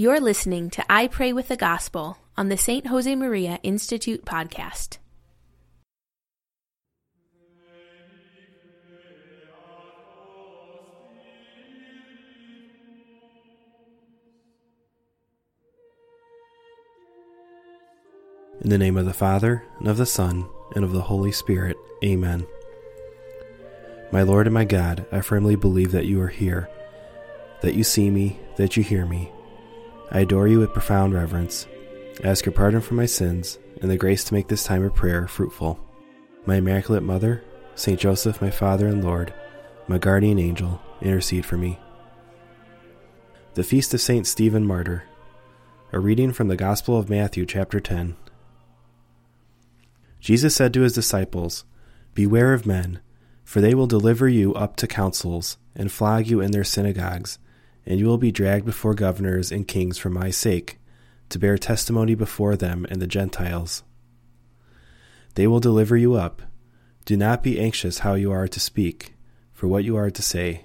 You're listening to I Pray with the Gospel on the St. Josemaria Institute podcast. In the name of the Father, and of the Son, and of the Holy Spirit. Amen. My Lord and my God, I firmly believe that you are here, that you see me, that you hear me. I adore you with profound reverence. I ask your pardon for my sins, and the grace to make this time of prayer fruitful. My Immaculate Mother, Saint Joseph, my Father and Lord, my guardian angel, intercede for me. The Feast of Saint Stephen Martyr. A reading from the Gospel of Matthew, chapter 10. Jesus said to his disciples, Beware of men, for they will deliver you up to councils, and flog you in their synagogues, and you will be dragged before governors and kings for my sake, to bear testimony before them and the Gentiles. They will deliver you up. Do not be anxious how you are to speak, for what you are to say.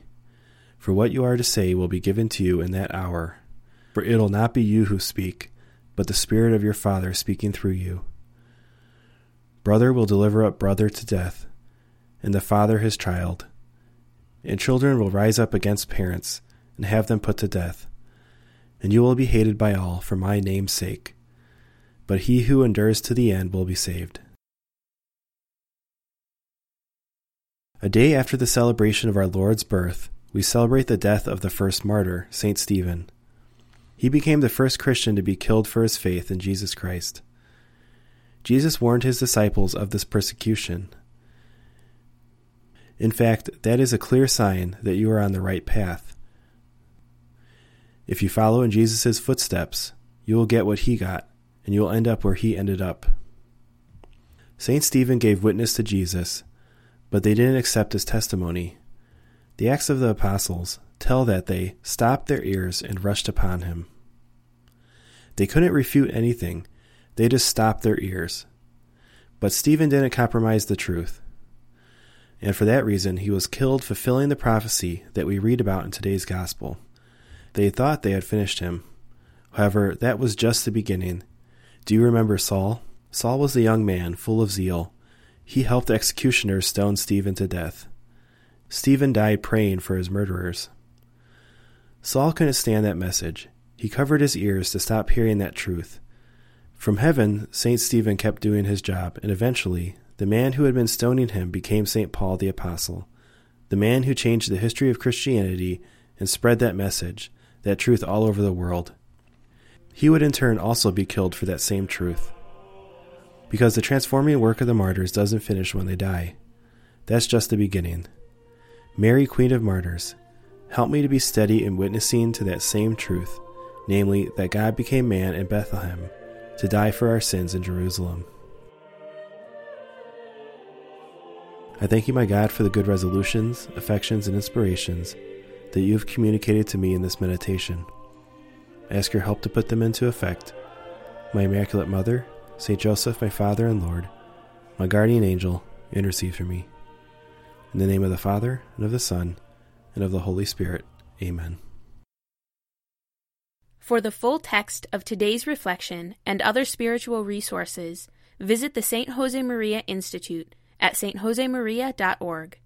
For what you are to say will be given to you in that hour. For it will not be you who speak, but the Spirit of your Father speaking through you. Brother will deliver up brother to death, and the father his child. And children will rise up against parents and have them put to death. And you will be hated by all for my name's sake. But he who endures to the end will be saved. A day after the celebration of our Lord's birth, we celebrate the death of the first martyr, St. Stephen. He became the first Christian to be killed for his faith in Jesus Christ. Jesus warned his disciples of this persecution. In fact, that is a clear sign that you are on the right path. If you follow in Jesus' footsteps, you will get what he got, and you will end up where he ended up. St. Stephen gave witness to Jesus, but they didn't accept his testimony. The Acts of the Apostles tell that they stopped their ears and rushed upon him. They couldn't refute anything they just stopped their ears. But Stephen didn't compromise the truth. And for that reason, he was killed, fulfilling the prophecy that we read about in today's gospel. They thought they had finished him. However, that was just the beginning. Do you remember Saul? Saul was a young man, full of zeal. He helped the executioners stone Stephen to death. Stephen died praying for his murderers. Saul couldn't stand that message. He covered his ears to stop hearing that truth. From heaven, St. Stephen kept doing his job, and eventually, the man who had been stoning him became St. Paul the Apostle, the man who changed the history of Christianity and spread that message, that truth all over the world. He would in turn also be killed for that same truth. Because the transforming work of the martyrs doesn't finish when they die. That's just the beginning. Mary, Queen of Martyrs, help me to be steady in witnessing to that same truth, namely, that God became man in Bethlehem to die for our sins in Jerusalem. I thank you, my God, for the good resolutions, affections, and inspirations that you have communicated to me in this meditation. I ask your help to put them into effect. My Immaculate Mother, St. Joseph, my Father and Lord, my guardian angel, intercede for me. In the name of the Father, and of the Son, and of the Holy Spirit. Amen. For the full text of today's reflection and other spiritual resources, visit the St. Josemaria Institute at stjosemaria.org.